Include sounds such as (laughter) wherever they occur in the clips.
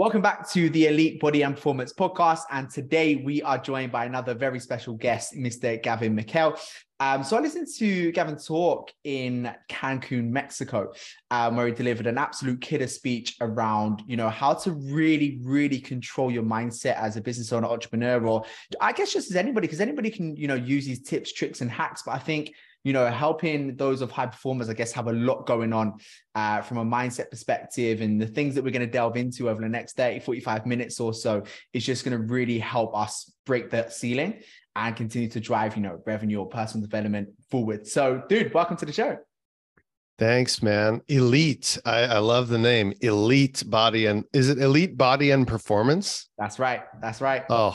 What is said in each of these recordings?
Welcome back to the Elite Body and Performance Podcast. And today we are joined by another very special guest, Mr. Gavin McHale. Um, so I listened to Gavin talk in Cancun, Mexico, um, where he delivered an absolute killer speech around, you know, how to really, really control your mindset as a business owner, entrepreneur, or I guess just as anybody, because anybody can, you know, use these tips, tricks, and hacks. But I think you know, helping those of high performers, I guess, have a lot going on uh, from a mindset perspective. And the things that we're going to delve into over the next 30, 45 minutes or so is just going to really help us break that ceiling and continue to drive, you know, revenue or personal development forward. So, dude, welcome to the show. Thanks, man. Elite. I, I love the name. Elite body and is it elite body and performance? That's right. That's right. Oh,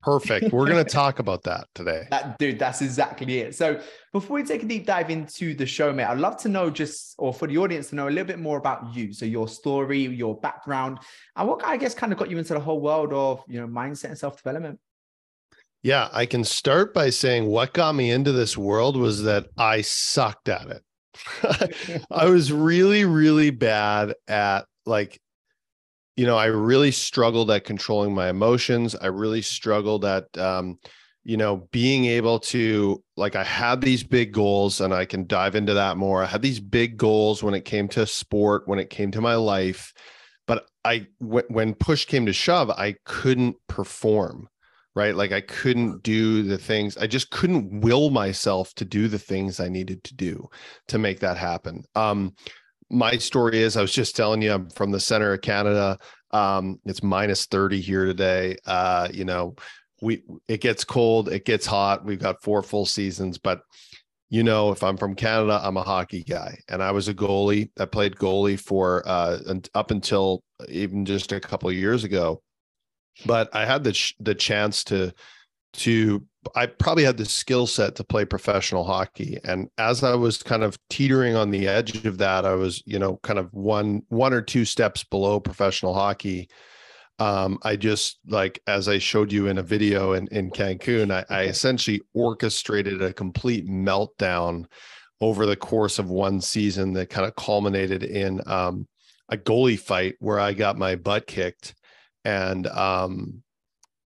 Perfect. We're going (laughs) to talk about that today. That, dude, that's exactly it. So, before we take a deep dive into the show, mate, I'd love to know just, or for the audience to know a little bit more about you. So, your story, your background, and what I guess kind of got you into the whole world of, you know, mindset and self development. Yeah, I can start by saying what got me into this world was that I sucked at it. (laughs) I was really, really bad at like you know, I really struggled at controlling my emotions. I really struggled at, um, you know, being able to, like, I had these big goals, and I can dive into that more. I had these big goals when it came to sport, when it came to my life. But I, w- when push came to shove, I couldn't perform, right? Like, I couldn't do the things, I just couldn't will myself to do the things I needed to do to make that happen. Um, my story is I was just telling you I'm from the center of Canada. Um, it's minus 30 here today. Uh, you know, we it gets cold, it gets hot. We've got four full seasons, but you know, if I'm from Canada, I'm a hockey guy, and I was a goalie. I played goalie for uh, up until even just a couple years ago. But I had the ch- the chance to to I probably had the skill set to play professional hockey. And as I was kind of teetering on the edge of that, I was, you know, kind of one one or two steps below professional hockey. Um, I just like as I showed you in a video in, in Cancun, I, I essentially orchestrated a complete meltdown over the course of one season that kind of culminated in um, a goalie fight where I got my butt kicked. And um,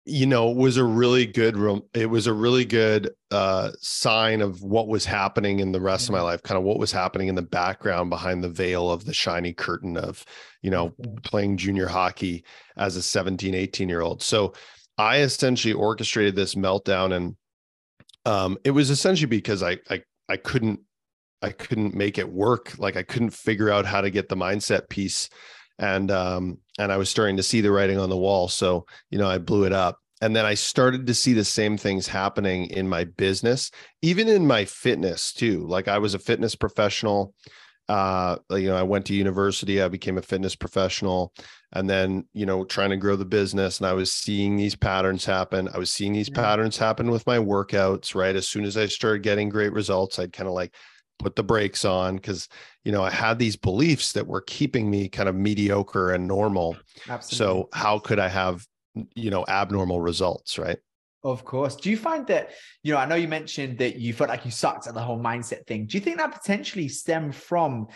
you know was a really good it was a really good uh sign of what was happening in the rest of my mm-hmm. life kind of what was happening in the background behind the veil of the shiny curtain of you know mm-hmm. playing junior hockey as a 17 18 year old so i essentially orchestrated this meltdown and um it was essentially because i i i couldn't i couldn't make it work like i couldn't figure out how to get the mindset piece and um and I was starting to see the writing on the wall. So, you know, I blew it up. And then I started to see the same things happening in my business, even in my fitness too. Like I was a fitness professional. Uh, you know, I went to university, I became a fitness professional, and then, you know, trying to grow the business. And I was seeing these patterns happen. I was seeing these yeah. patterns happen with my workouts, right? As soon as I started getting great results, I'd kind of like put the brakes on because you know i had these beliefs that were keeping me kind of mediocre and normal. Absolutely. so how could i have you know abnormal results right? Of course. Do you find that you know i know you mentioned that you felt like you sucked at the whole mindset thing. Do you think that potentially stemmed from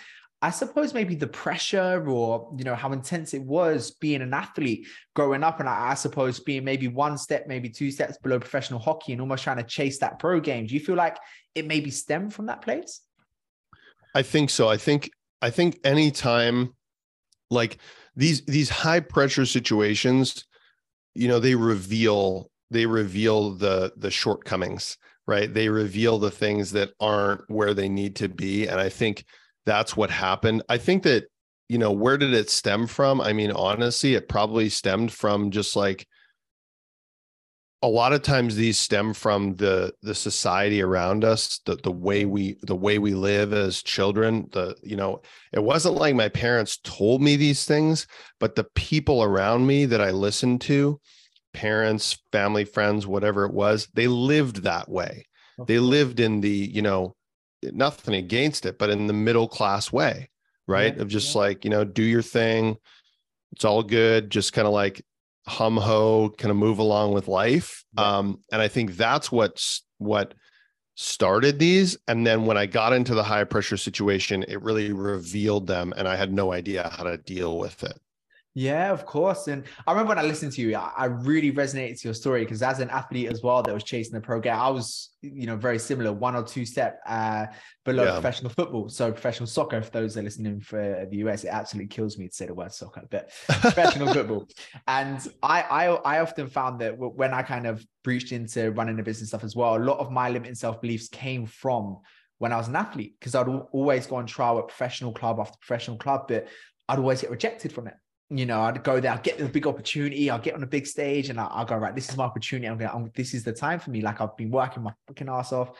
I suppose maybe the pressure or you know how intense it was being an athlete growing up and I, I, suppose being maybe one step maybe two steps below professional hockey and almost trying to chase that pro game? Do you feel like it maybe stemmed from that place I think so. I think I think anytime like these these high pressure situations, you know, they reveal they reveal the the shortcomings, right? They reveal the things that aren't where they need to be. And I think that's what happened. I think that, you know, where did it stem from? I mean, honestly, it probably stemmed from just like a lot of times these stem from the the society around us the the way we the way we live as children the you know it wasn't like my parents told me these things but the people around me that i listened to parents family friends whatever it was they lived that way okay. they lived in the you know nothing against it but in the middle class way right yeah, of just yeah. like you know do your thing it's all good just kind of like hum ho kind of move along with life. Um, and i think that's what's what started these. And then when i got into the high pressure situation it really revealed them and i had no idea how to deal with it Yeah, of course. And I remember when I listened to you, I really resonated to your story because as an athlete as well that was chasing the pro game, I was, you know, very similar, one or two step uh, below yeah. professional football. So professional soccer, if those that are listening for the US, it absolutely kills me to say the word soccer, but professional (laughs) football. And I, I, I often found that when I kind of breached into running the business stuff as well, a lot of my limiting self beliefs came from when I was an athlete because I'd always go on trial at professional club after professional club, but I'd always get rejected from it you know, I'd go there, I'd get the big opportunity, I'll get on a big stage and I'll, I'll go, right, this is my opportunity. I'm going, this is the time for me. Like I've been working my fucking ass off.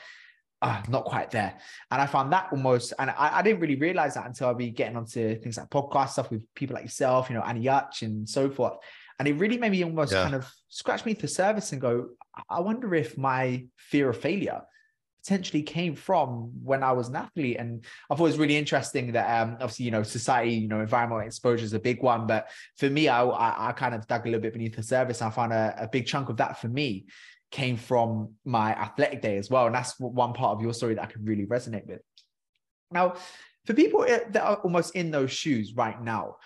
Uh, not quite there. And I found that almost, and I, I didn't really realize that until I'd be getting onto things like podcast stuff with people like yourself, you know, Annie Yutch and so forth. And it really made me almost yeah. kind of scratch me for service and go, I wonder if my fear of failure potentially came from when I was an athlete. And I thought it was really interesting that um, obviously, you know, society, you know, environmental exposure is a big one. But for me, I, I, I kind of dug a little bit beneath the surface. I found a, a big chunk of that for me came from my athletic day as well. And that's one part of your story that I could really resonate with. Now, for people eh, that are almost in those shoes right now,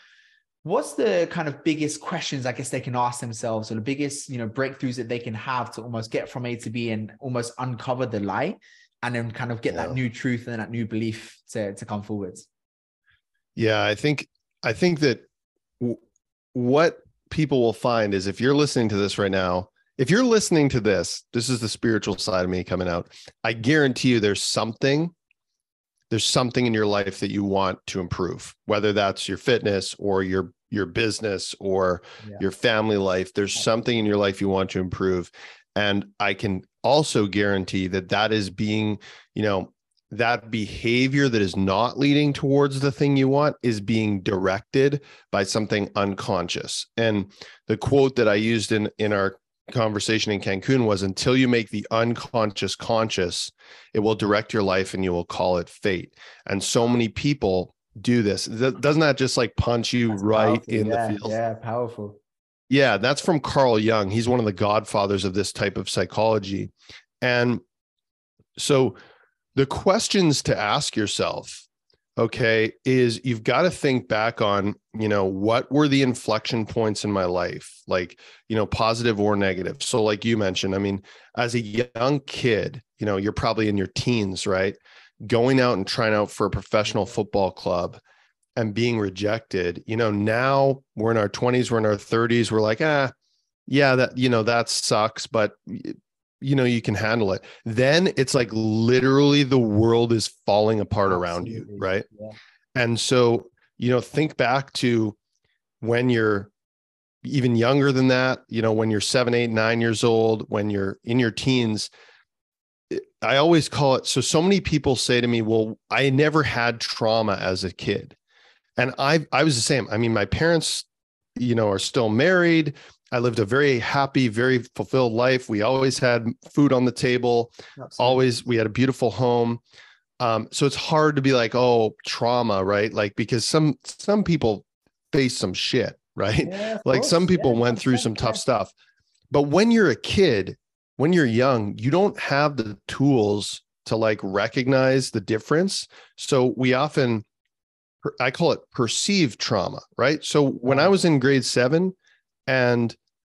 what's the kind of biggest questions i guess they can ask themselves or the biggest you know breakthroughs that they can have to almost get from a to b and almost uncover the lie and then kind of get yeah. that new truth and that new belief to, to come forwards yeah i think i think that w- what people will find is if you're listening to this right now if you're listening to this this is the spiritual side of me coming out i guarantee you there's something there's something in your life that you want to improve whether that's your fitness or your your business or yeah. your family life there's something in your life you want to improve. And i can also guarantee that that is being you know that behavior that is not leading towards the thing you want is being directed by something unconscious. And the quote that i used in in our conversation in Cancun was until you make the unconscious conscious, it will direct your life and you will call it fate. And so many people do this. Doesn't that just like punch you that's right powerful. in yeah, the feels? Yeah, powerful. Yeah, that's from Carl Jung. He's one of the godfathers of this type of psychology. And so the questions to ask yourself, okay, is you've got to think back on, you know, what were the inflection points in my life, like, you know, positive or negative. So, like you mentioned, I mean, as a young kid, you know, you're probably in your teens, right? going out and trying out for a professional football club and being rejected you know now we're in our 20s we're in our 30s we're like ah yeah that you know that sucks but you know you can handle it then it's like literally the world is falling apart Absolutely. around you right yeah. and so you know think back to when you're even younger than that you know when you're seven eight nine years old when you're in your teens I always call it so so many people say to me, "Well, I never had trauma as a kid." And I I was the same. I mean, my parents, you know, are still married. I lived a very happy, very fulfilled life. We always had food on the table. Absolutely. Always we had a beautiful home. Um, so it's hard to be like, "Oh, trauma," right? Like because some some people face some shit, (laughs) right? Yeah, like course. some people yeah, went through some tough stuff. But when you're a kid, when you're young, you don't have the tools to like recognize the difference. So we often, I call it perceived trauma, right? So when I was in grade seven and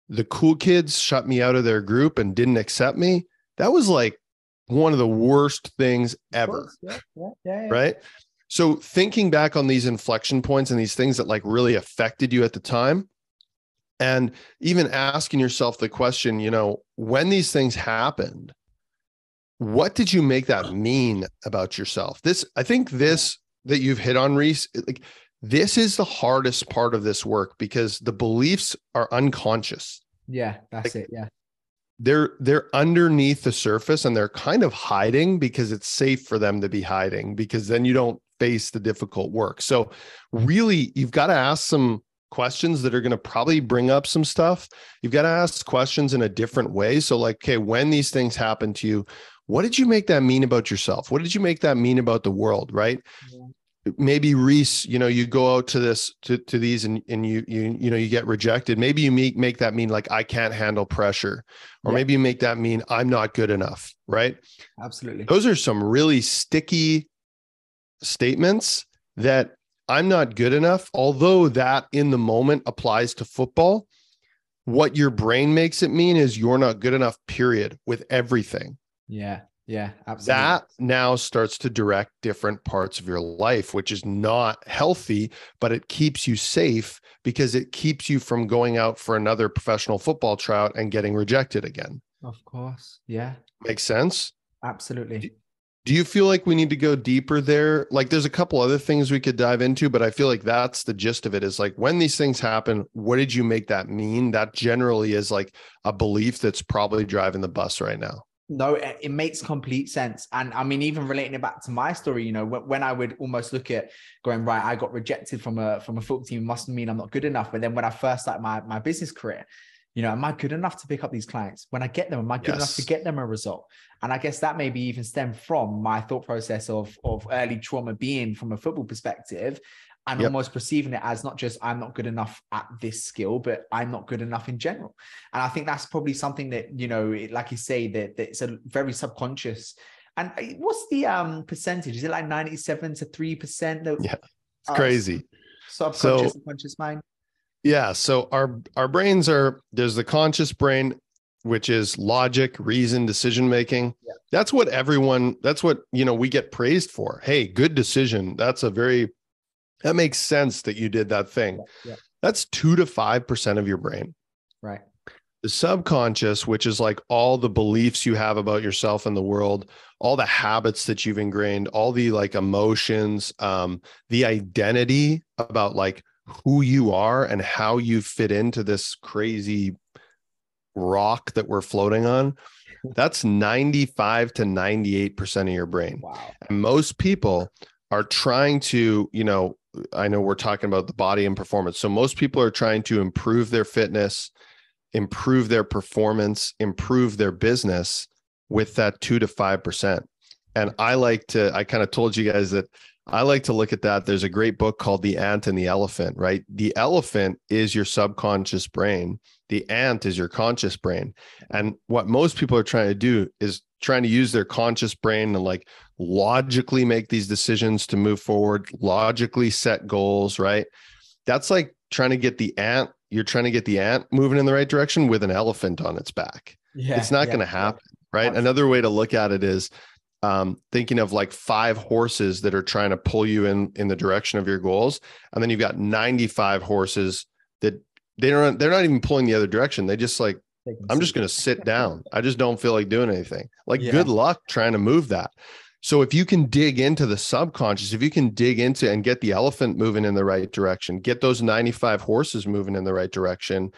the cool kids shut me out of their group and didn't accept me, that was like one of the worst things ever. Yeah, yeah, yeah, right. So thinking back on these inflection points and these things that like really affected you at the time, and even asking yourself the question you know when these things happened what did you make that mean about yourself this i think this that you've hit on reese like this is the hardest part of this work because the beliefs are unconscious yeah that's like, it yeah they're they're underneath the surface and they're kind of hiding because it's safe for them to be hiding because then you don't face the difficult work so really you've got to ask some questions that are going to probably bring up some stuff. You've got to ask questions in a different way. So, like, okay, when these things happen to you, what did you make that mean about yourself? What did you make that mean about the world? Right. Yeah. Maybe Reese, you know, you go out to this to, to these and, and you you you know you get rejected. Maybe you make make that mean like I can't handle pressure, or yeah. maybe you make that mean I'm not good enough, right? Absolutely. Those are some really sticky statements that I'm not good enough, although that in the moment applies to football, what your brain makes it mean is you're not good enough, period, with everything. Yeah. Yeah, absolutely. That now starts to direct different parts of your life, which is not healthy, but it keeps you safe because it keeps you from going out for another professional football tryout and getting rejected again. Of course. Yeah. Makes sense? Absolutely. Do you feel like we need to go deeper there? Like there's a couple other things we could dive into, but I feel like that's the gist of it is like when these things happen, what did you make that mean? That generally is like a belief that's probably driving the bus right now. No, it, makes complete sense. And I mean, even relating it back to my story, you know, when, I would almost look at going, right, I got rejected from a from a football team, must mean I'm not good enough. But then when I first started my, my business career, you know, am I good enough to pick up these clients? When I get them, am I good yes. enough to get them a result? And I guess that maybe even stem from my thought process of, of early trauma being from a football perspective and yep. almost perceiving it as not just I'm not good enough at this skill, but I'm not good enough in general. And I think that's probably something that, you know, like you say, that, that it's a very subconscious. And uh, what's the um percentage? Is it like 97 to 3%? That, yeah, it's uh, crazy. Subconscious, so, subconscious mind. Yeah. So our our brains are there's the conscious brain, which is logic, reason, decision making. Yeah. That's what everyone, that's what you know, we get praised for. Hey, good decision. That's a very that makes sense that you did that thing. Yeah. That's two to five percent of your brain. Right. The subconscious, which is like all the beliefs you have about yourself and the world, all the habits that you've ingrained, all the like emotions, um, the identity about like who you are and how you fit into this crazy rock that we're floating on. That's 95 to 98% of your brain. Wow. And most people are trying to, you know, I know we're talking about the body and performance. So most people are trying to improve their fitness, improve their performance, improve their business with that two to 5%. And I like to, I kind of told you guys that I like to look at that. There's a great book called The Ant and the Elephant, right? The elephant is your subconscious brain, the ant is your conscious brain. And what most people are trying to do is trying to use their conscious brain and like logically make these decisions to move forward, logically set goals, right? That's like trying to get the ant, you're trying to get the ant moving in the right direction with an elephant on its back. Yeah, it's not yeah, going to happen, right? Absolutely. Another way to look at it is um, thinking of like five horses that are trying to pull you in in the direction of your goals, and then you've got 95 horses that they don't they're not even pulling the other direction. They just like I'm just going to sit (laughs) down. I just don't feel like doing anything. Like yeah. good luck trying to move that. So if you can dig into the subconscious, if you can dig into and get the elephant moving in the right direction, get those 95 horses moving in the right direction,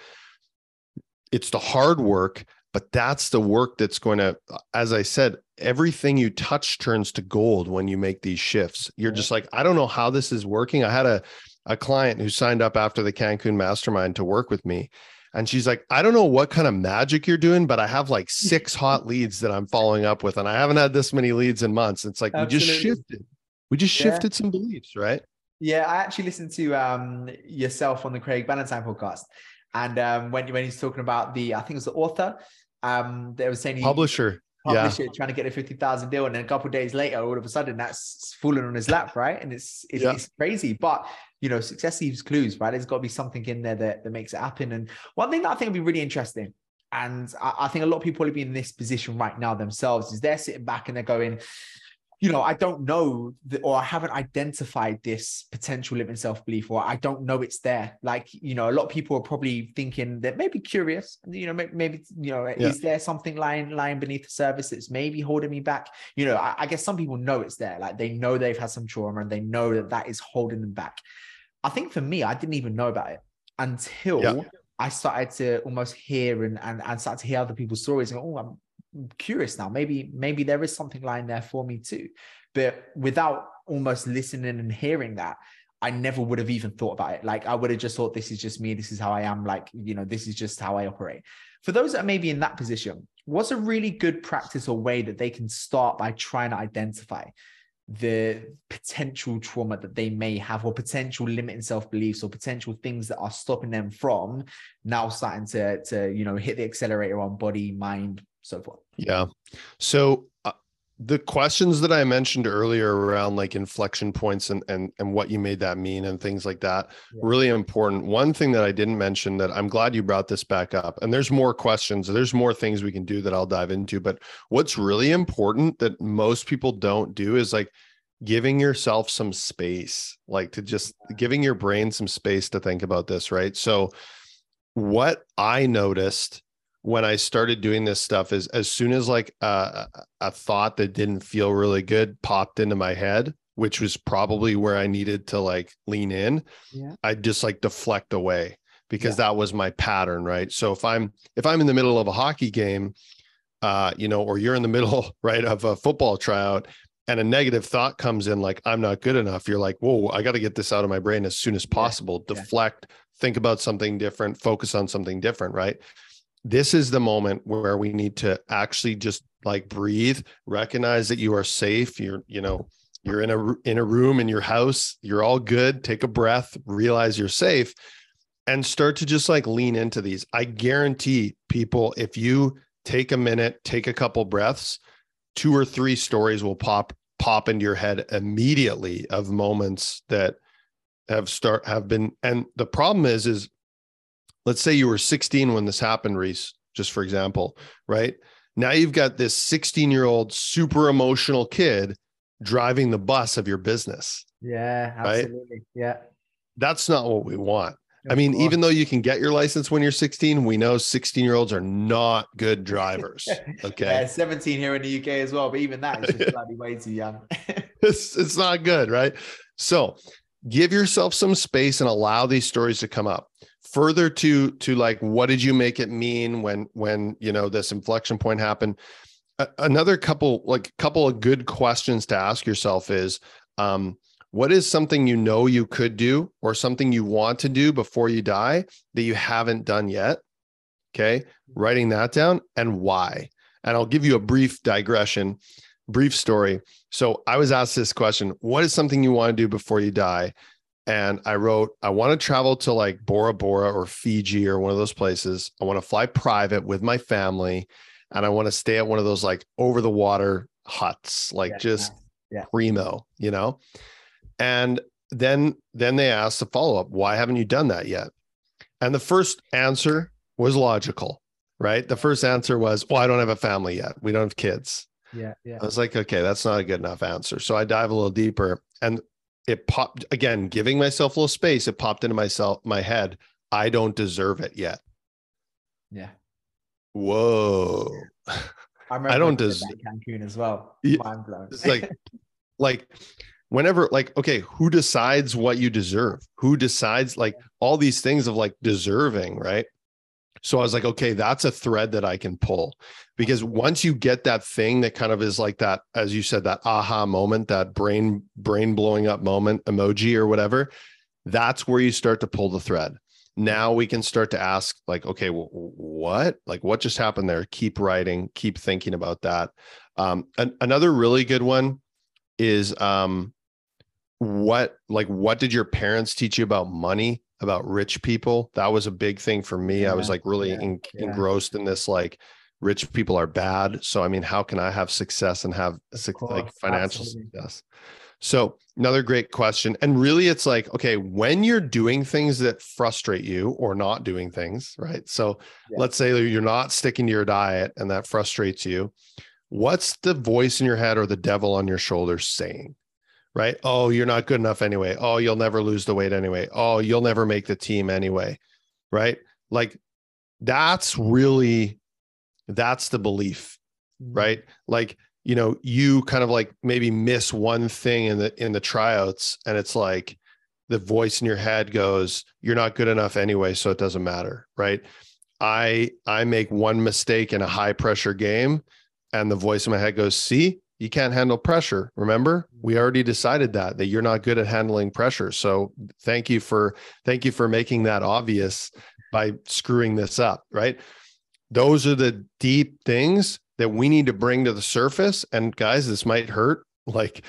it's the hard work, but that's the work that's going to as I said, everything you touch turns to gold when you make these shifts. You're just like, I don't know how this is working. I had a a client who signed up after the Cancun mastermind to work with me and she's like, I don't know what kind of magic you're doing, but I have like six (laughs) hot leads that I'm following up with. And I haven't had this many leads in months. It's like Absolutely. we just shifted. We just yeah. shifted some beliefs, right? Yeah, I actually listened to um, yourself on the Craig Ballantyne podcast. And um, when, when he's talking about the, I think it was the author, um, they were saying he, publisher yeah. trying to get a 50,000 deal. And then a couple days later, all of a sudden that's fallen on his lap, right? And it's, it's, yeah. it's crazy. But, you know, success leaves clues, right? There's got to be something in there that, that makes it happen. And one thing that I think would be really interesting, and I, I think a lot of people will be in this position right now themselves, is they're sitting back and they're going, you know, I don't know or I haven't identified this potential limiting self belief, or I don't know it's there. Like, you know, a lot of people are probably thinking that maybe curious, you know, maybe, maybe you know, yeah. is there something lying lying beneath the surface that's maybe holding me back? You know, I, I, guess some people know it's there, like they know they've had some trauma and they know that that is holding them back. I think for me, I didn't even know about it until. Yeah. I started to almost hear and, and and start to hear other people's stories and oh, I'm curious now. Maybe maybe there is something lying there for me too. But without almost listening and hearing that, I never would have even thought about it. Like I would have just thought, this is just me. This is how I am. Like you know, this is just how I operate. For those that may be in that position, what's a really good practice or way that they can start by trying to identify the potential trauma that they may have or potential limiting self-beliefs or potential things that are stopping them from now starting to to you know hit the accelerator on body mind so forth yeah so uh, the questions that I mentioned earlier around like inflection points and and and what you made that mean and things like that yeah. really important. One thing that I didn't mention that I'm glad you brought this back up. And there's more questions, there's more things we can do that I'll dive into, but what's really important that most people don't do is like giving yourself some space, like to just giving your brain some space to think about this, right? So what I noticed when I started doing this stuff is as soon as like a, a thought that didn't feel really good popped into my head, which was probably where I needed to like lean in, yeah. I'd just like deflect away because yeah. that was my pattern, right? So if I'm if I'm in the middle of a hockey game, uh, you know, or you're in the middle, (laughs) right, of a football tryout and a negative thought comes in like I'm not good enough, you're like, whoa, I got to get this out of my brain as soon as possible. Yeah. Deflect, think about something different, focus on something different, right? This is the moment where we need to actually just like breathe recognize that you are safe you're you know you're in a in a room in your house you're all good take a breath realize you're safe and start to just like lean into these. I guarantee people if you take a minute take a couple breaths two or three stories will pop pop into your head immediately of moments that have start have been and the problem is is let's say you were 16 when this happened, Reese, just for example, right? Now you've got this 16 year old super emotional kid driving the bus of your business. Yeah, absolutely. Right? Yeah. That's not what we want. Of I mean, course. even though you can get your license when you're 16, we know 16 year olds are not good drivers. (laughs) Okay. yeah, 17 here in the UK as well, but even that is just (laughs) bloody way too young. (laughs) it's, it's not good, right? So give yourself some space and allow these stories to come up further to to like what did you make it mean when when you know this inflection point happened? Another couple like couple of good questions to ask yourself is um what is something you know you could do or something you want to do before you die that you haven't done yet? Okay writing that down and why. And i'll give you a brief digression brief story. So i was asked this question what is something you want to do before you die and I wrote, I want to travel to like Bora Bora or Fiji or one of those places. I want to fly private with my family and I want to stay at one of those like over the water huts, like yeah, just yeah. primo, you know? And then then they asked the follow-up, why haven't you done that yet? And the first answer was logical, right? The first answer was, well, I don't have a family yet. We don't have kids. Yeah, yeah. I was like, okay, that's not a good enough answer. So I dive a little deeper. And it popped again, giving myself a little space. It popped into myself, my head. I don't deserve it yet. Yeah. Whoa. I, (laughs) I don't deserve Cancun as well. Mind blown. It's like, (laughs) like whenever, like, okay, who decides what you deserve? Who decides like all these things of like deserving, right? So I was like, okay, that's a thread that I can pull because once you get that thing that kind of is like that, as you said, that aha moment, that brain, brain blowing up moment emoji or whatever, that's where you start to pull the thread. Now we can start to ask, like, okay, well, what? Like, what just happened there? Keep writing, keep thinking about that. Um, an- another really good one is um, what, like, what did your parents teach you about money? About rich people. That was a big thing for me. Yeah, I was like really yeah, en- yeah. engrossed in this like rich people are bad. So I mean, how can I have success and have like financial Absolutely. success? So another great question. And really it's like, okay, when you're doing things that frustrate you or not doing things, right? So let's say you're not sticking to your diet and that frustrates you. What's the voice in your head or the devil on your shoulder saying? Right? Oh, you're not good enough anyway. Oh, you'll never lose the weight anyway. Oh, you'll never make the team anyway. Right? Like that's really that's the belief, mm-hmm. right? Like, you know, you kind of like maybe miss one thing in the in the tryouts and it's like the voice in your head goes, you're not good enough anyway, so it doesn't matter, right? I I make one mistake in a high pressure game and the voice in my head goes, "See? You can't handle pressure. Remember, we already decided that that you're not good at handling pressure. So thank you for thank you for making that obvious by screwing this up, right? Those are the deep things that we need to bring to the surface. And guys, this might hurt. Like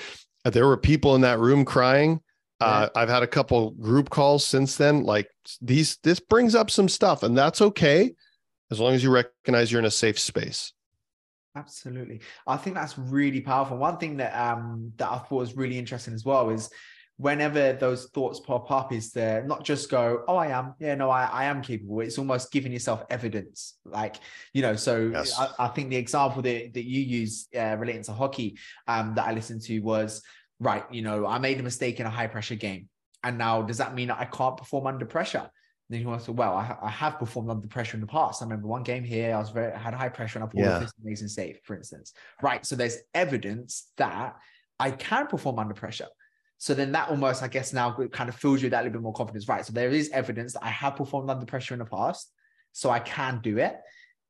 there were people in that room crying. Uh, I've had a couple group calls since then. Like these, this brings up some stuff, and that's okay as long as you recognize you're in a safe space. Absolutely. I think that's really powerful. One thing that um that I thought was really interesting as well is whenever those thoughts pop up is to not just go, oh, I am, yeah, no, I, I am capable. It's almost giving yourself evidence. Like, you know, so Yes. I, I think the example that, that you use uh, relating to hockey um, that I listened to was, right, you know, I made a mistake in a high pressure game. And now does that mean that I can't perform under pressure? Then you want to say, well, I, I have performed under pressure in the past. I remember one game here, I was very I had high pressure and I pulled Yeah. amazing save, for instance. Right. So there's evidence that I can perform under pressure. So then that almost, I guess, now kind of fills you with that little bit more confidence, right? So there is evidence that I have performed under pressure in the past, so I can do it.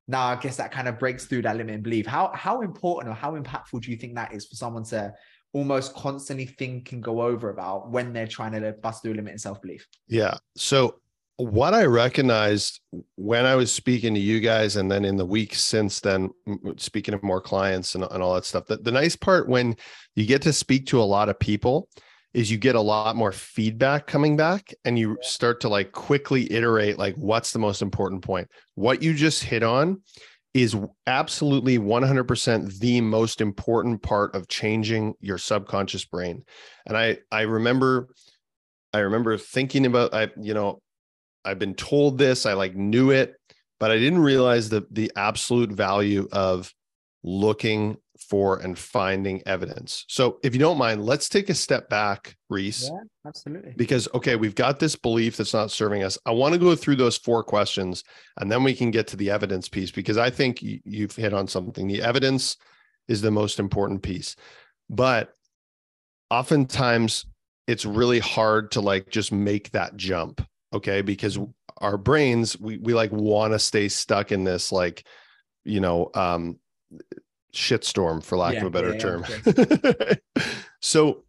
Now, I guess that kind of breaks through that limit limiting belief. How how important or how impactful do you think that is for someone to almost constantly think and go over about when they're trying to bust through limiting self belief? Yeah. So what I recognized when I was speaking to you guys, and then in the weeks since then, speaking to more clients and, and all that stuff, that the nice part when you get to speak to a lot of people is you get a lot more feedback coming back and you start to like quickly iterate like what's the most important point. What you just hit on is absolutely 100% the most important part of changing your subconscious brain. And I I remember I remember thinking about I you know I've been told this, I like knew it, but I didn't realize the the absolute value of looking for and finding evidence. So if you don't mind, let's take a step back, Reese, Yeah, absolutely. because okay, we've got this belief that's not serving us. I want to go through those four questions and then we can get to the evidence piece because I think you've hit on something. The evidence is the most important piece. But oftentimes it's really hard to like just make that jump, okay? Because our brains we we like want to stay stuck in this like you know um shitstorm for lack Yeah, of a better yeah, term. (laughs) so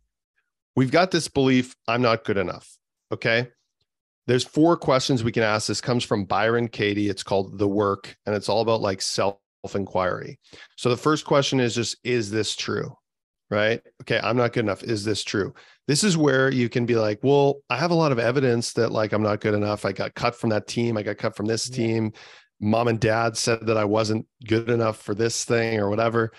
we've got this belief I'm not good enough. Okay. There's four questions we can ask. This comes from Byron Katie. It's called The Work, and it's all about like self inquiry. So the first question is just, is this true? Right. Okay. I'm not good enough. Is this true? This is where you can be like, well, I have a lot of evidence that like I'm not good enough. I got cut from that team. I got cut from this Yeah. team. Mom and dad said that I wasn't good enough for this thing or whatever.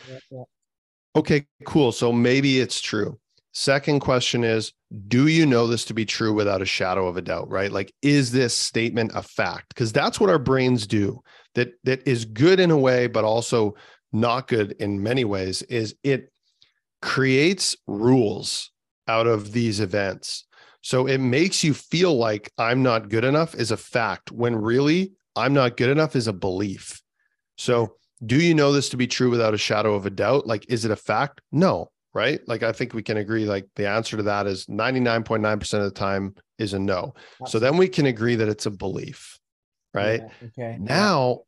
Okay, cool. So maybe it's true. Second question is Do you know this to be true without a shadow of a doubt, right? Like, is this statement a fact? Because that's what our brains do that, that is good in a way, but also not good in many ways, is it creates rules out of these events. So it makes you feel like I'm not good enough is a fact when really I'm not good enough is a belief. So do you know this to be true without a shadow of a doubt? Like, is it a fact? No, right? Like, I think we can agree, like, the answer to that is 99.9% of the time is a no. So then we can agree that it's a belief, right? Yeah, okay. Now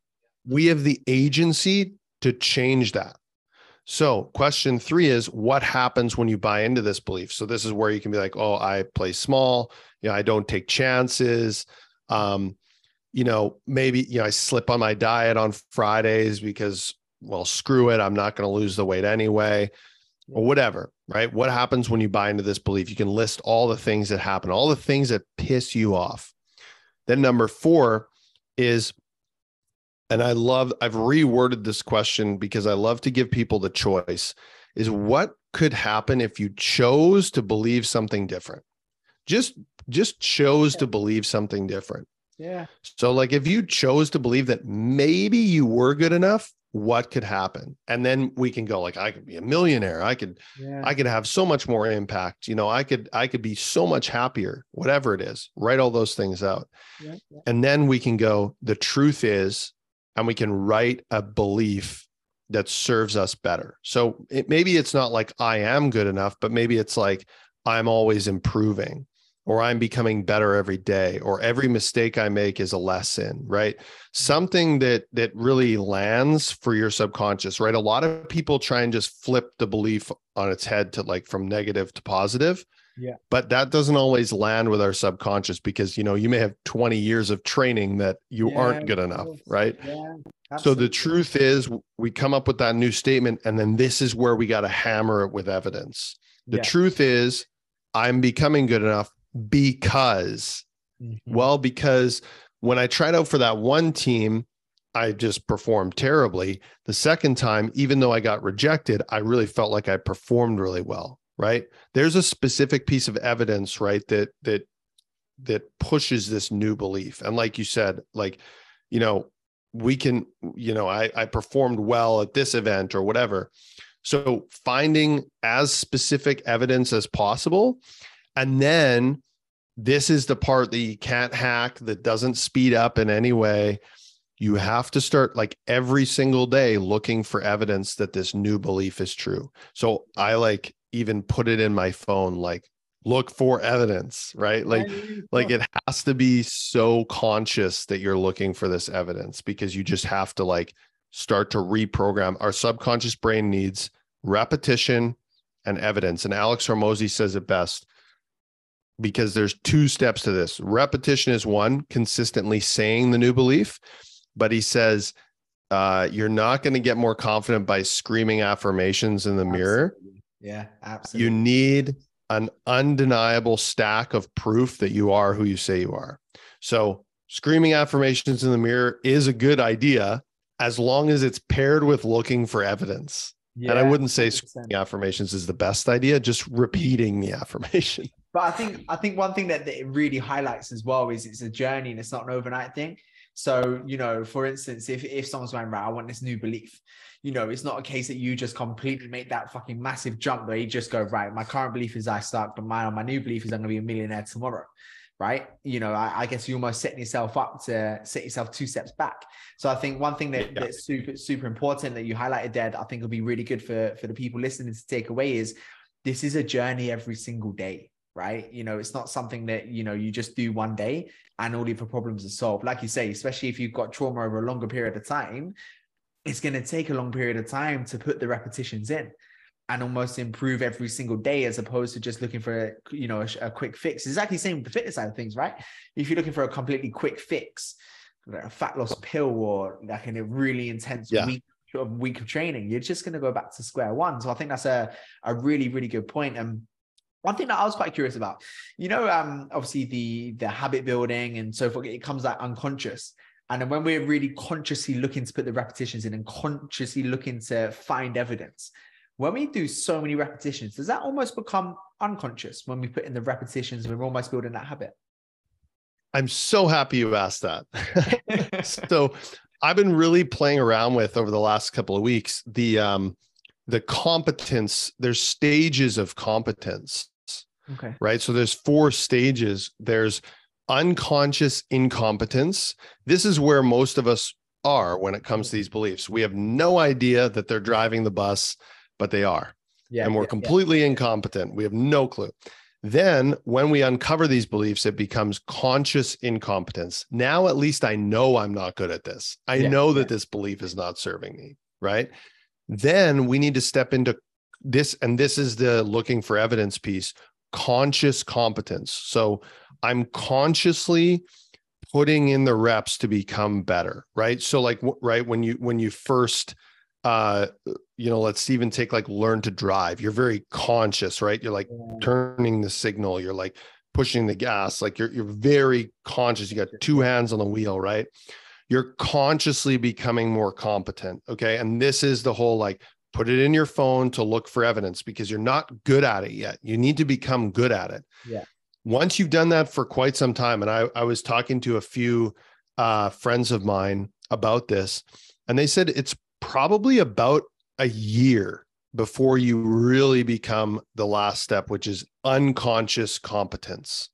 we have the agency to change that. So, question three is what happens when you buy into this belief? So, this is where you can be like, oh, I play small, you know, I don't take chances. Um, you know, maybe, you know, I slip on my diet on Fridays because, well, screw it, I'm not going to lose the weight anyway, or whatever, right? What happens when you buy into this belief? You can list all the things that happen, all the things that piss you off. Then, number four is and I love, I've reworded this question because I love to give people the choice is what could happen if you chose to believe something different? Just, just chose to believe something different. Yeah. So, like, if you chose to believe that maybe you were good enough, what could happen? And then we can go, like, I could be a millionaire. I could, Yeah. I could have so much more impact. You know, I could, I could be so much happier, whatever it is. Write all those things out. yeah, yeah. And then we can go, the truth is, and we can write a belief that serves us better. So it, maybe it's not like I am good enough, but maybe it's like I'm always improving or I'm becoming better every day or every mistake I make is a lesson, right? Something that that really lands for your subconscious, right? A lot of people try and just flip the belief on its head to like from negative to positive. Yeah. But that doesn't always land with our subconscious because you know you may have 20 years of training that you Yeah, aren't good enough, right? Yeah. So the truth is we come up with that new statement and then this is where we got to hammer it with evidence. The Yeah. truth is I'm becoming good enough because Mhm. well because when I tried out for that one team I just performed terribly. The second time, even though I got rejected, I really felt like I performed really well. Right. There's a specific piece of evidence, right, that that that pushes this new belief. And like you said, like, you know, we can, you know, I, I performed well at this event or whatever. So finding as specific evidence as possible. And then this is the part that you can't hack that doesn't speed up in any way. You have to start like every single day looking for evidence that this new belief is true. So I like even put it in my phone, like look for evidence right? Like like it has to be so conscious that you're looking for this evidence because you just have to like start to reprogram. Our subconscious brain needs repetition and evidence and alex hormozi says it best because there's two steps to this. Repetition is one consistently saying the new belief but he says uh, you're not going to get more confident by screaming affirmations in the absolutely. mirror yeah absolutely you need an undeniable stack of proof that you are who you say you are. So, screaming affirmations in the mirror is a good idea as long as it's paired with looking for evidence. Yeah, and I wouldn't say 100%. screaming affirmations is the best idea, just repeating the affirmation. But I think I think one thing that, that it really highlights as well is it's a journey and it's not an overnight thing. So, you know, for instance, if if someone's going, right, I want this new belief, you know, it's not a case that you just completely make that fucking massive jump where you just go, right, my current belief is I start, but my, my new belief is I'm going to be a millionaire tomorrow. Right. You know, I, I guess you're almost setting yourself up to set yourself two steps back. So I think one thing that, yeah. that's super, super important that you highlighted, Dad, I think will be really good for, for the people listening to take away is this is a journey every single day right? You know, it's not something that, you know, you just do one day and all of your problems are solved. Like you say, especially if you've got trauma over a longer period of time, it's going to take a long period of time to put the repetitions in and almost improve every single day as opposed to just looking for a, you know a, a quick fix it's exactly the same with the fitness side of things right if you're looking for a completely quick fix like a fat loss pill or like in a really intense yeah. week of week of training you're just going to go back to square one so i think that's a, a really really good point and one thing that I was quite curious about, you know, um, obviously the the habit building and so forth, it comes out unconscious. And then when we're really consciously looking to put the repetitions in and consciously looking to find evidence, when we do so many repetitions, does that almost become unconscious when we put in the repetitions and we're almost building that habit? I'm so happy you asked that. (laughs) so I've been really playing around with over the last couple of weeks the um the competence, there's stages of competence. Okay. Right. So there's four stages. There's unconscious incompetence. This is where most of us are when it comes to these beliefs. We have no idea that they're driving the bus, but they are. Yeah, and we're yeah, completely yeah. incompetent. We have no clue. Then, when we uncover these beliefs, it becomes conscious incompetence. Now, at least I know I'm not good at this. I know that this belief is not serving me. Right. Then we need to step into this. And this is the looking for evidence piece conscious competence. So I'm consciously putting in the reps to become better, right? So like right when you when you first uh you know let's even take like learn to drive you're very conscious right you're like turning the signal you're like pushing the gas like you're you're very conscious you got two hands on the wheel right you're consciously becoming more competent okay and this is the whole like put it in your phone to look for evidence because you're not good at it yet. You need to become good at it. Yeah. Once you've done that for quite some time, and I, I was talking to a few uh, friends of mine about this, and they said it's probably about a year before you really become the last step, which is unconscious competence.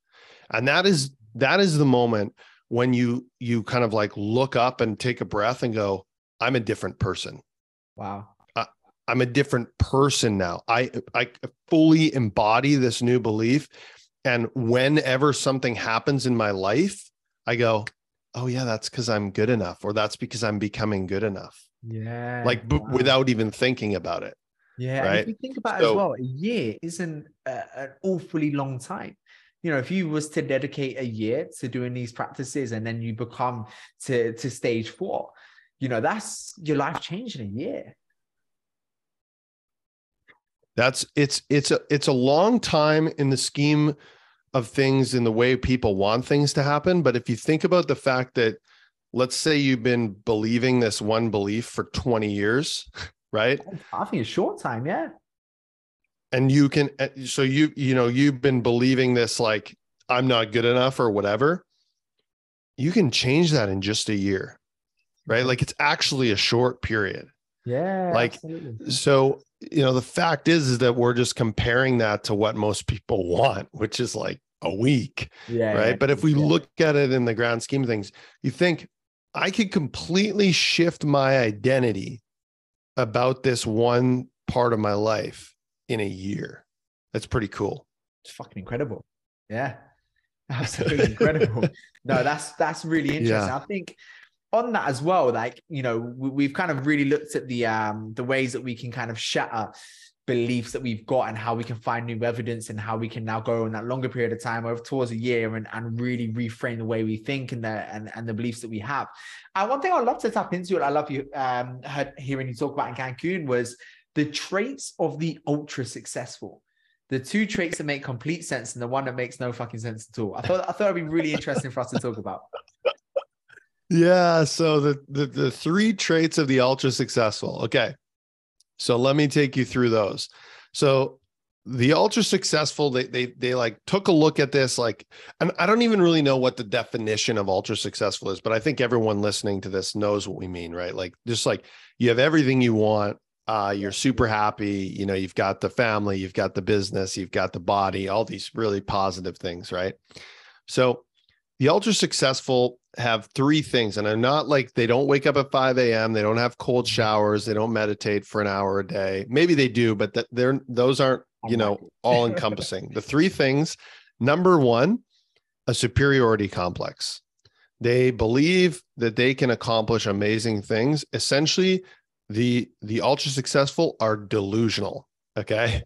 And that is that is the moment when you you kind of like look up and take a breath and go, I'm a different person. Wow. I'm a different person now. I I fully embody this new belief. And whenever something happens in my life, I go, oh yeah, that's because I'm good enough, or that's because I'm becoming good enough. Yeah. Like b- without even thinking about it. Yeah. Right? if you think about so, it as well, a year isn't a, an awfully long time. You know, if you was to dedicate a year to doing these practices and then you become to to stage four, you know, that's your life changing a year. That's it's it's a it's a long time in the scheme of things in the way people want things to happen. But if you think about the fact that let's say you've been believing this one belief for 20 years, (laughs) right? I think a short time, yeah. And you can, eh, so you, you know, you've been believing this like, I'm not good enough or whatever. You can change that in just a year, right? Like it's actually a short period. Yeah. Like, absolutely. so, you know, the fact is, is that we're just comparing that to what most people want, which is like a week. Yeah. Right. Yeah, but if we yeah. look at it in the grand scheme of things, you think I could completely shift my identity about this one part of my life in a year. That's pretty cool. It's fucking incredible. Yeah. (laughs) Absolutely (laughs) incredible. No, that's that's really interesting. Yeah. I think on that as well, like you know, we, we've kind of really looked at the um the ways that we can kind of shatter beliefs that we've got and how we can find new evidence and how we can now go on that longer period of time over towards a year and, and really reframe the way we think and the and, and the beliefs that we have. And one thing I'd love to tap into, and I love you um heard, hearing you talk about in Cancun was the traits of the ultra successful. The two traits that make complete sense and the one that makes no fucking sense at all. I thought I thought it'd be really interesting for us to talk about. Yeah. So the, the the three traits of the ultra successful. Okay. So let me take you through those. So the ultra successful, they they they like took a look at this, like, and I don't even really know what the definition of ultra successful is, but I think everyone listening to this knows what we mean, right? Like just like you have everything you want, uh, you're super happy, you know, you've got the family, you've got the business, you've got the body, all these really positive things, right? So the ultra successful have three things, and I'm not like they don't wake up at 5 a.m., they don't have cold showers, they don't meditate for an hour a day. Maybe they do, but that they're those aren't, you know, (laughs) all encompassing. the three things number one, a superiority complex. They believe that they can accomplish amazing things. Essentially, the the ultra successful are delusional. Okay?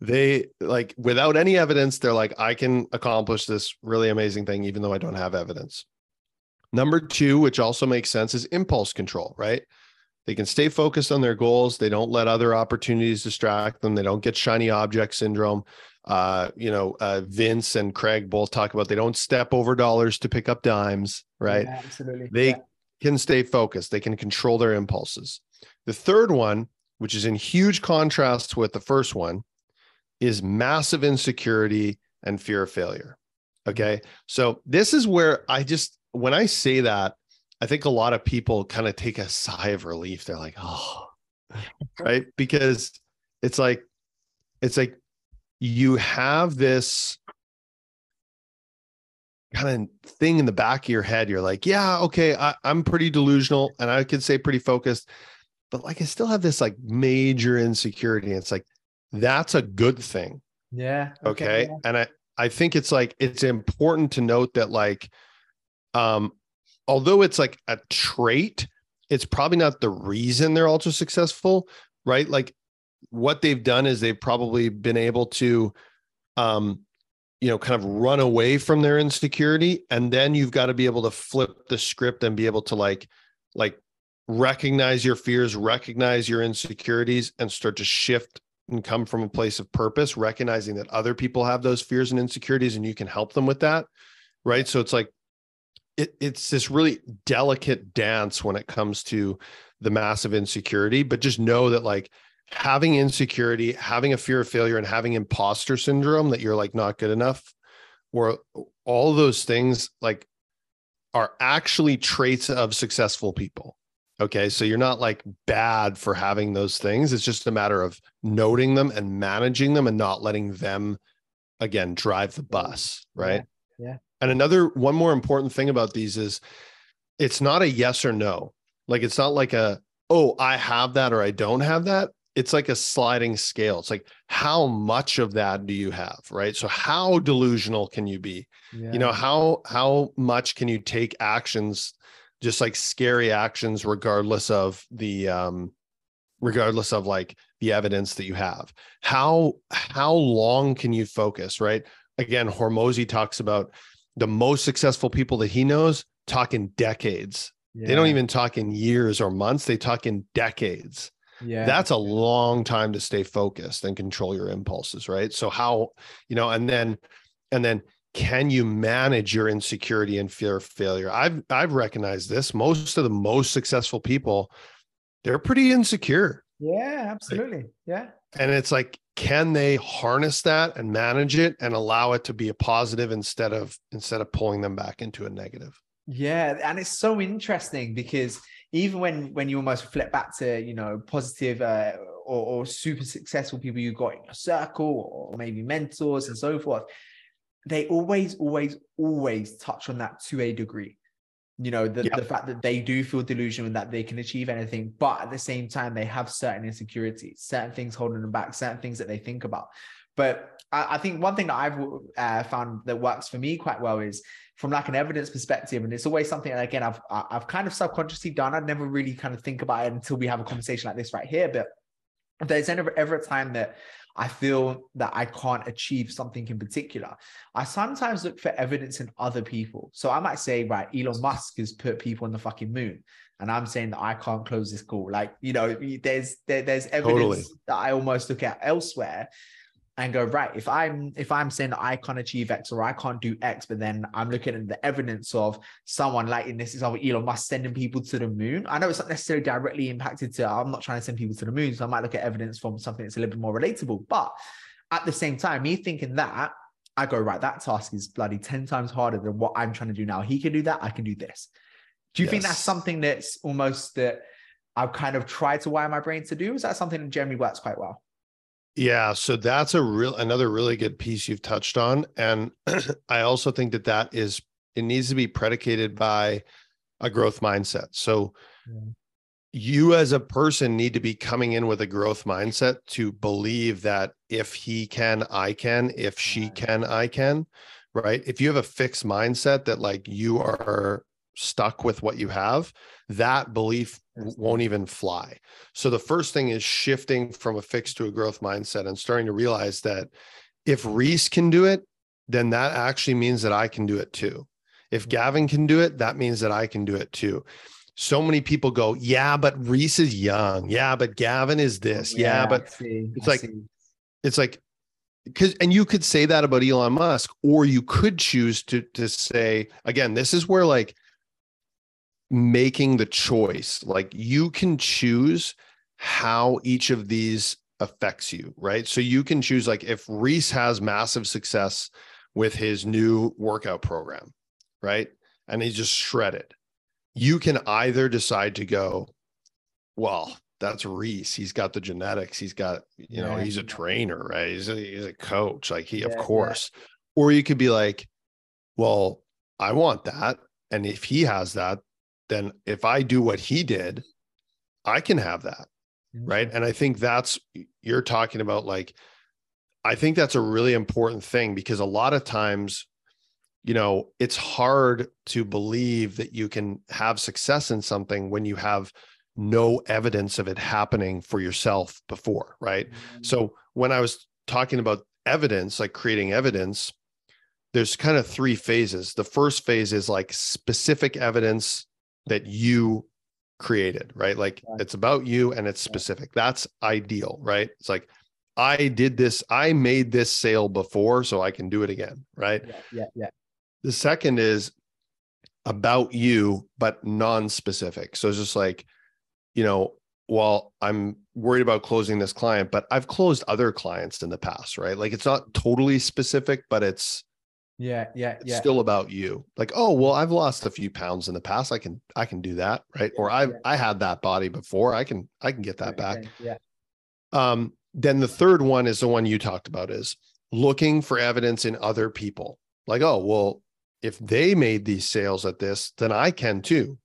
They like without any evidence they're like i can accomplish this really amazing thing even though i don't have evidence. Number two which also makes sense is impulse control right? They can stay focused on their goals. They don't let other opportunities distract them. They don't get shiny object syndrome. Uh, you know uh, vince and craig both talk about they don't step over dollars to pick up dimes right? Yeah, absolutely. they Yeah. can stay focused. They can control their impulses the third one which is in huge contrast with the first one is massive insecurity and fear of failure. Okay. So this is where I just, when I say that, I think a lot of people kind of take a sigh of relief. They're like, oh, (laughs) right. Because it's like, it's like you have this kind of thing in the back of your head. You're like, yeah, okay, I, I'm pretty delusional and I could say pretty focused, but like I still have this like major insecurity. It's like, that's a good thing Yeah. okay, yeah. and i i think it's like it's important to note that like um although it's like a trait it's probably not the reason they're ultra successful right like what they've done is they've probably been able to um you know kind of run away from their insecurity and then you've got to be able to flip the script and be able to like like recognize your fears recognize your insecurities and start to shift and come from a place of purpose, recognizing that other people have those fears and insecurities and you can help them with that. Right. So it's like, it, it's this really delicate dance when it comes to the massive insecurity, but just know that like having insecurity, having a fear of failure, and having imposter syndrome that you're like not good enough, or all those things like are actually traits of successful people. Okay. So you're not like bad for having those things. It's just a matter of noting them and managing them and not letting them, again, drive the bus. Right. yeah. And another one more important thing about these is it's not a yes or no. Like it's not like a, oh, I have that or I don't have that. It's like a sliding scale. It's like, how much of that do you have? Right. So, how delusional can you be? yeah. You know, how how much can you take actions just like scary actions regardless of the um regardless of like the evidence that you have. How how long can you focus right? Again Hormozi talks about the most successful people that he knows talk in decades. They don't even talk in years or months they talk in decades. Yeah. that's a long time to stay focused and control your impulses right? So how you know and then and then can you manage your insecurity and fear of failure? I've I've recognized this. Most of the most successful people, they're pretty insecure. Yeah, absolutely. Yeah. And it's like, can they harness that and manage it and allow it to be a positive instead of instead of pulling them back into a negative? Yeah, and it's so interesting because even when when you almost flip back to you know positive uh, or, or super successful people you've got in your circle or maybe mentors and so forth, they always, always, always touch on that to a degree. You know, the, the fact that they do feel delusional and that they can achieve anything, but at the same time, they have certain insecurities, certain things holding them back, certain things that they think about. But I, I think one thing that I've uh, found that works for me quite well is from like an evidence perspective, and it's always something that again I've I've kind of subconsciously done. I'd never really kind of think about it until we have a conversation like this right here. But if there's ever ever a time that I feel that I can't achieve something in particular. I sometimes look for evidence in other people. So I might say, right, Elon Musk has put people on the fucking moon. And I'm saying that I can't close this call. Like, you know, there's there, there's evidence totally. that I almost look at elsewhere and go right if i'm if i'm saying that i can't achieve x or i can't do x but then i'm looking at the evidence of someone like in this example elon musk sending people to the moon i know it's not necessarily directly impacted to i'm not trying to send people to the moon so i might look at evidence from something that's a little bit more relatable but at the same time me thinking that i go right that task is bloody 10 times harder than what i'm trying to do now. He can do that i can do this. Do you yes. think that's something that's almost that i've kind of tried to wire my brain to do? Is that something that generally works quite well yeah, so that's a real another really good piece you've touched on, and (clears throat) I also think that that is it needs to be predicated by a growth mindset. So yeah. you as a person need to be coming in with a growth mindset to believe that if he can, I can. If she can, I can. Right? If you have a fixed mindset that like you are stuck with what you have, that belief won't even fly. So the first thing is shifting from a fixed to a growth mindset and starting to realize that if Reese can do it, then that actually means that I can do it too. If mm-hmm. Gavin can do it, that means that I can do it too. So many people go, yeah, but Reese is young. Yeah, but Gavin is this. Yeah, yeah but it's I like, see. it's like, because and you could say that about Elon Musk, or you could choose to to say again, this is where like making the choice. Like you can choose how each of these affects you, right? So you can choose like if Reese has massive success with his new workout program, right? And he's just shredded. You can either decide to go, well, that's Reese. He's got the genetics. He's got, you know, he's a trainer, right? He's a, he's a coach. Like he, yeah, of course. Yeah. Or you could be like, well, I want that. And if he has that, then if I do what he did, I can have that. Right. And I think that's, you're talking about like, I think that's a really important thing because a lot of times, you know, it's hard to believe that you can have success in something when you have no evidence of it happening for yourself before. Right. Mm-hmm. So when I was talking about evidence, like creating evidence, there's kind of three phases. The first phase is like specific evidence that you created, right? Like right. it's about you and it's specific. That's ideal, right? It's like I did this, I made this sale before, so I can do it again, right? Yeah, yeah, yeah. The second is about you, but non-specific. So it's just like, you know, well, I'm worried about closing this client, but I've closed other clients in the past, right? Like it's not totally specific, but it's yeah, yeah, it's yeah. still about you. Like, oh, well, I've lost a few pounds in the past. I can I can do that, right? Yeah, or I yeah. I had that body before. I can I can get that back. Yeah. Um, then the third one is the one you talked about is looking for evidence in other people. Like, oh, well, if they made these sales at this, then I can too.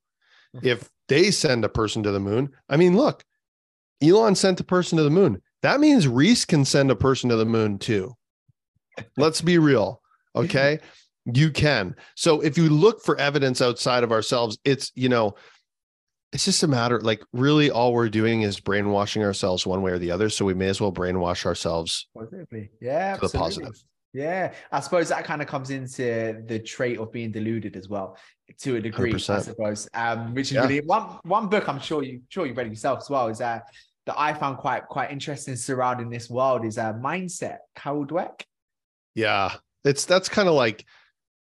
Mm-hmm. If they send a person to the moon, I mean, look, Elon sent a person to the moon. That means Reese can send a person to the moon too. Let's be real. Okay. you can. So if you look for evidence outside of ourselves, it's, you know, it's just a matter like really all we're doing is brainwashing ourselves one way or the other. So we may as well brainwash ourselves. Positively. Yeah. To the positive. Yeah. I suppose that kind of comes into the trait of being deluded as well to a degree, 100%. I suppose. Um, which is yeah. really one one book I'm sure you sure you read yourself as well is uh that I found quite quite interesting surrounding this world is uh mindset, Carol Dweck. Yeah, it's that's kind of like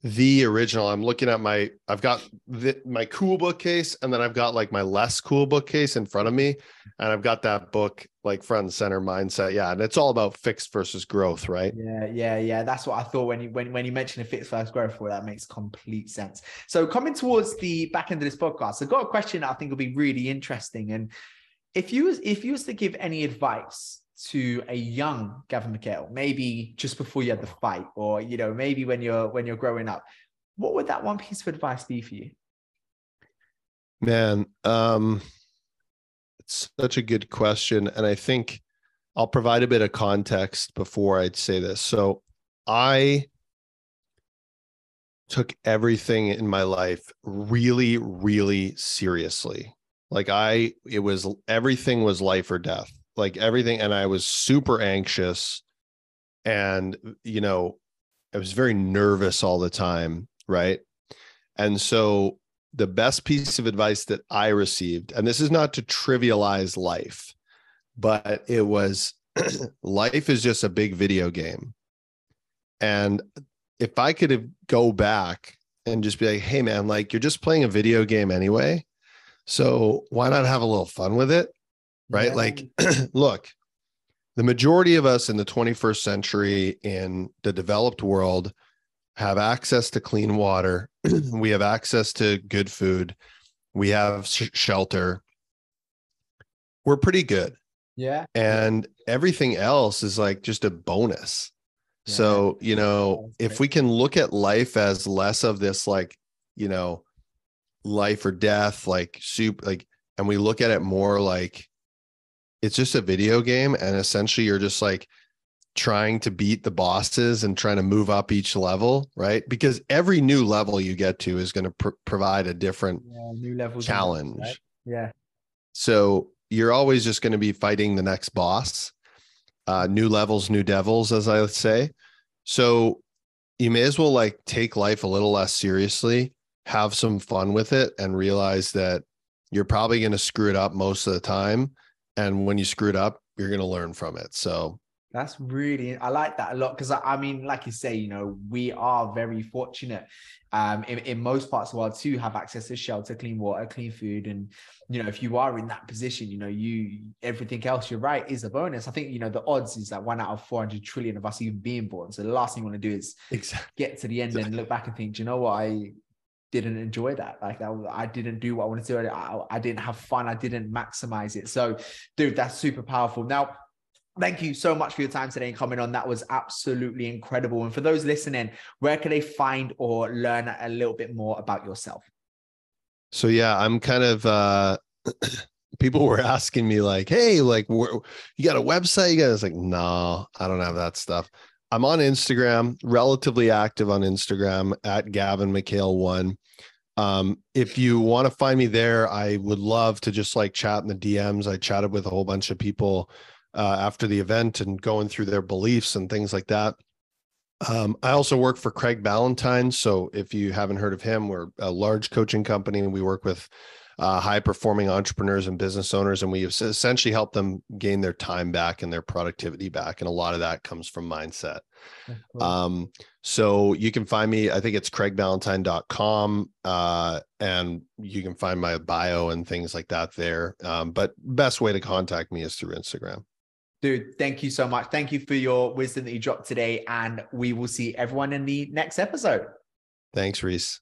the original. I'm looking at my, I've got the, my cool bookcase and then I've got like my less cool bookcase in front of me. And I've got that book like front and center mindset. Yeah. And it's all about fixed versus growth, right? Yeah, yeah, yeah. That's what I thought when you when, when you mentioned a fixed versus growth, well, that makes complete sense. So coming towards the back end of this podcast, I've got a question that I think will be really interesting. And if you if you was to give any advice to a young Gavin McHale, maybe just before you had the fight, or you know, maybe when you're when you're growing up, what would that one piece of advice be for you? Man, um, it's such a good question, and I think I'll provide a bit of context before I'd say this. So, I took everything in my life really, really seriously. Like I, it was everything was life or death like everything and i was super anxious and you know i was very nervous all the time right? And so the best piece of advice that i received and this is not to trivialize life but it was (clears throat) life is just a big video game. And if i could go back and just be like hey man like you're just playing a video game anyway so why not have a little fun with it right? Yeah. Like, (clears throat) look, the majority of us in the 21st century in the developed world have access to clean water, (clears throat) we have access to good food, we have sh- shelter. We're pretty good. Yeah. And everything else is like just a bonus. Yeah. So, you know, if we can look at life as less of this, like, you know, life or death, like soup, like, and we look at it more like it's just a video game and essentially you're just like trying to beat the bosses and trying to move up each level right? Because every new level you get to is going to pr- provide a different yeah, new level challenge. right? yeah. So you're always just going to be fighting the next boss uh, new levels new devils as i would say. So you may as well like take life a little less seriously have some fun with it and realize that you're probably going to screw it up most of the time and when you screwed up you're going to learn from it so that's really i like that a lot because I, I, mean like you say you know we are very fortunate um in, in most parts of the world to have access to shelter clean water clean food and you know if you are in that position you know you everything else you're right is a bonus i think you know the odds is that one out of 400 trillion of us even being born so the last thing you want to do is exactly. get to the end exactly. and look back and think you know what i didn't enjoy that. Like I didn't do what I wanted to do. I, I didn't have fun. I didn't maximize it. So, dude, that's super powerful. Now, thank you so much for your time today and coming on. That was absolutely incredible. And for those listening, where can they find or learn a little bit more about yourself? So yeah, I'm kind of uh (clears throat) people were asking me like, "Hey, like, you got a website?" You guys like, "No, I don't have that stuff." I'm on Instagram, relatively active on Instagram at Gavin McHale one. Um, if you want to find me there, I would love to just like chat in the DMs. I chatted with a whole bunch of people uh, after the event and going through their beliefs and things like that. Um, I also work for Craig Ballantyne. So if you haven't heard of him, we're a large coaching company and we work with uh, high performing entrepreneurs and business owners, and we have essentially help them gain their time back and their productivity back. And a lot of that comes from mindset. Cool. Um, so you can find me, I think it's craigballantyne.com. Uh, and you can find my bio and things like that there. Um, but best way to contact me is through Instagram. Dude, thank you so much. Thank you for your wisdom that you dropped today. And we will see everyone in the next episode. Thanks, Reese.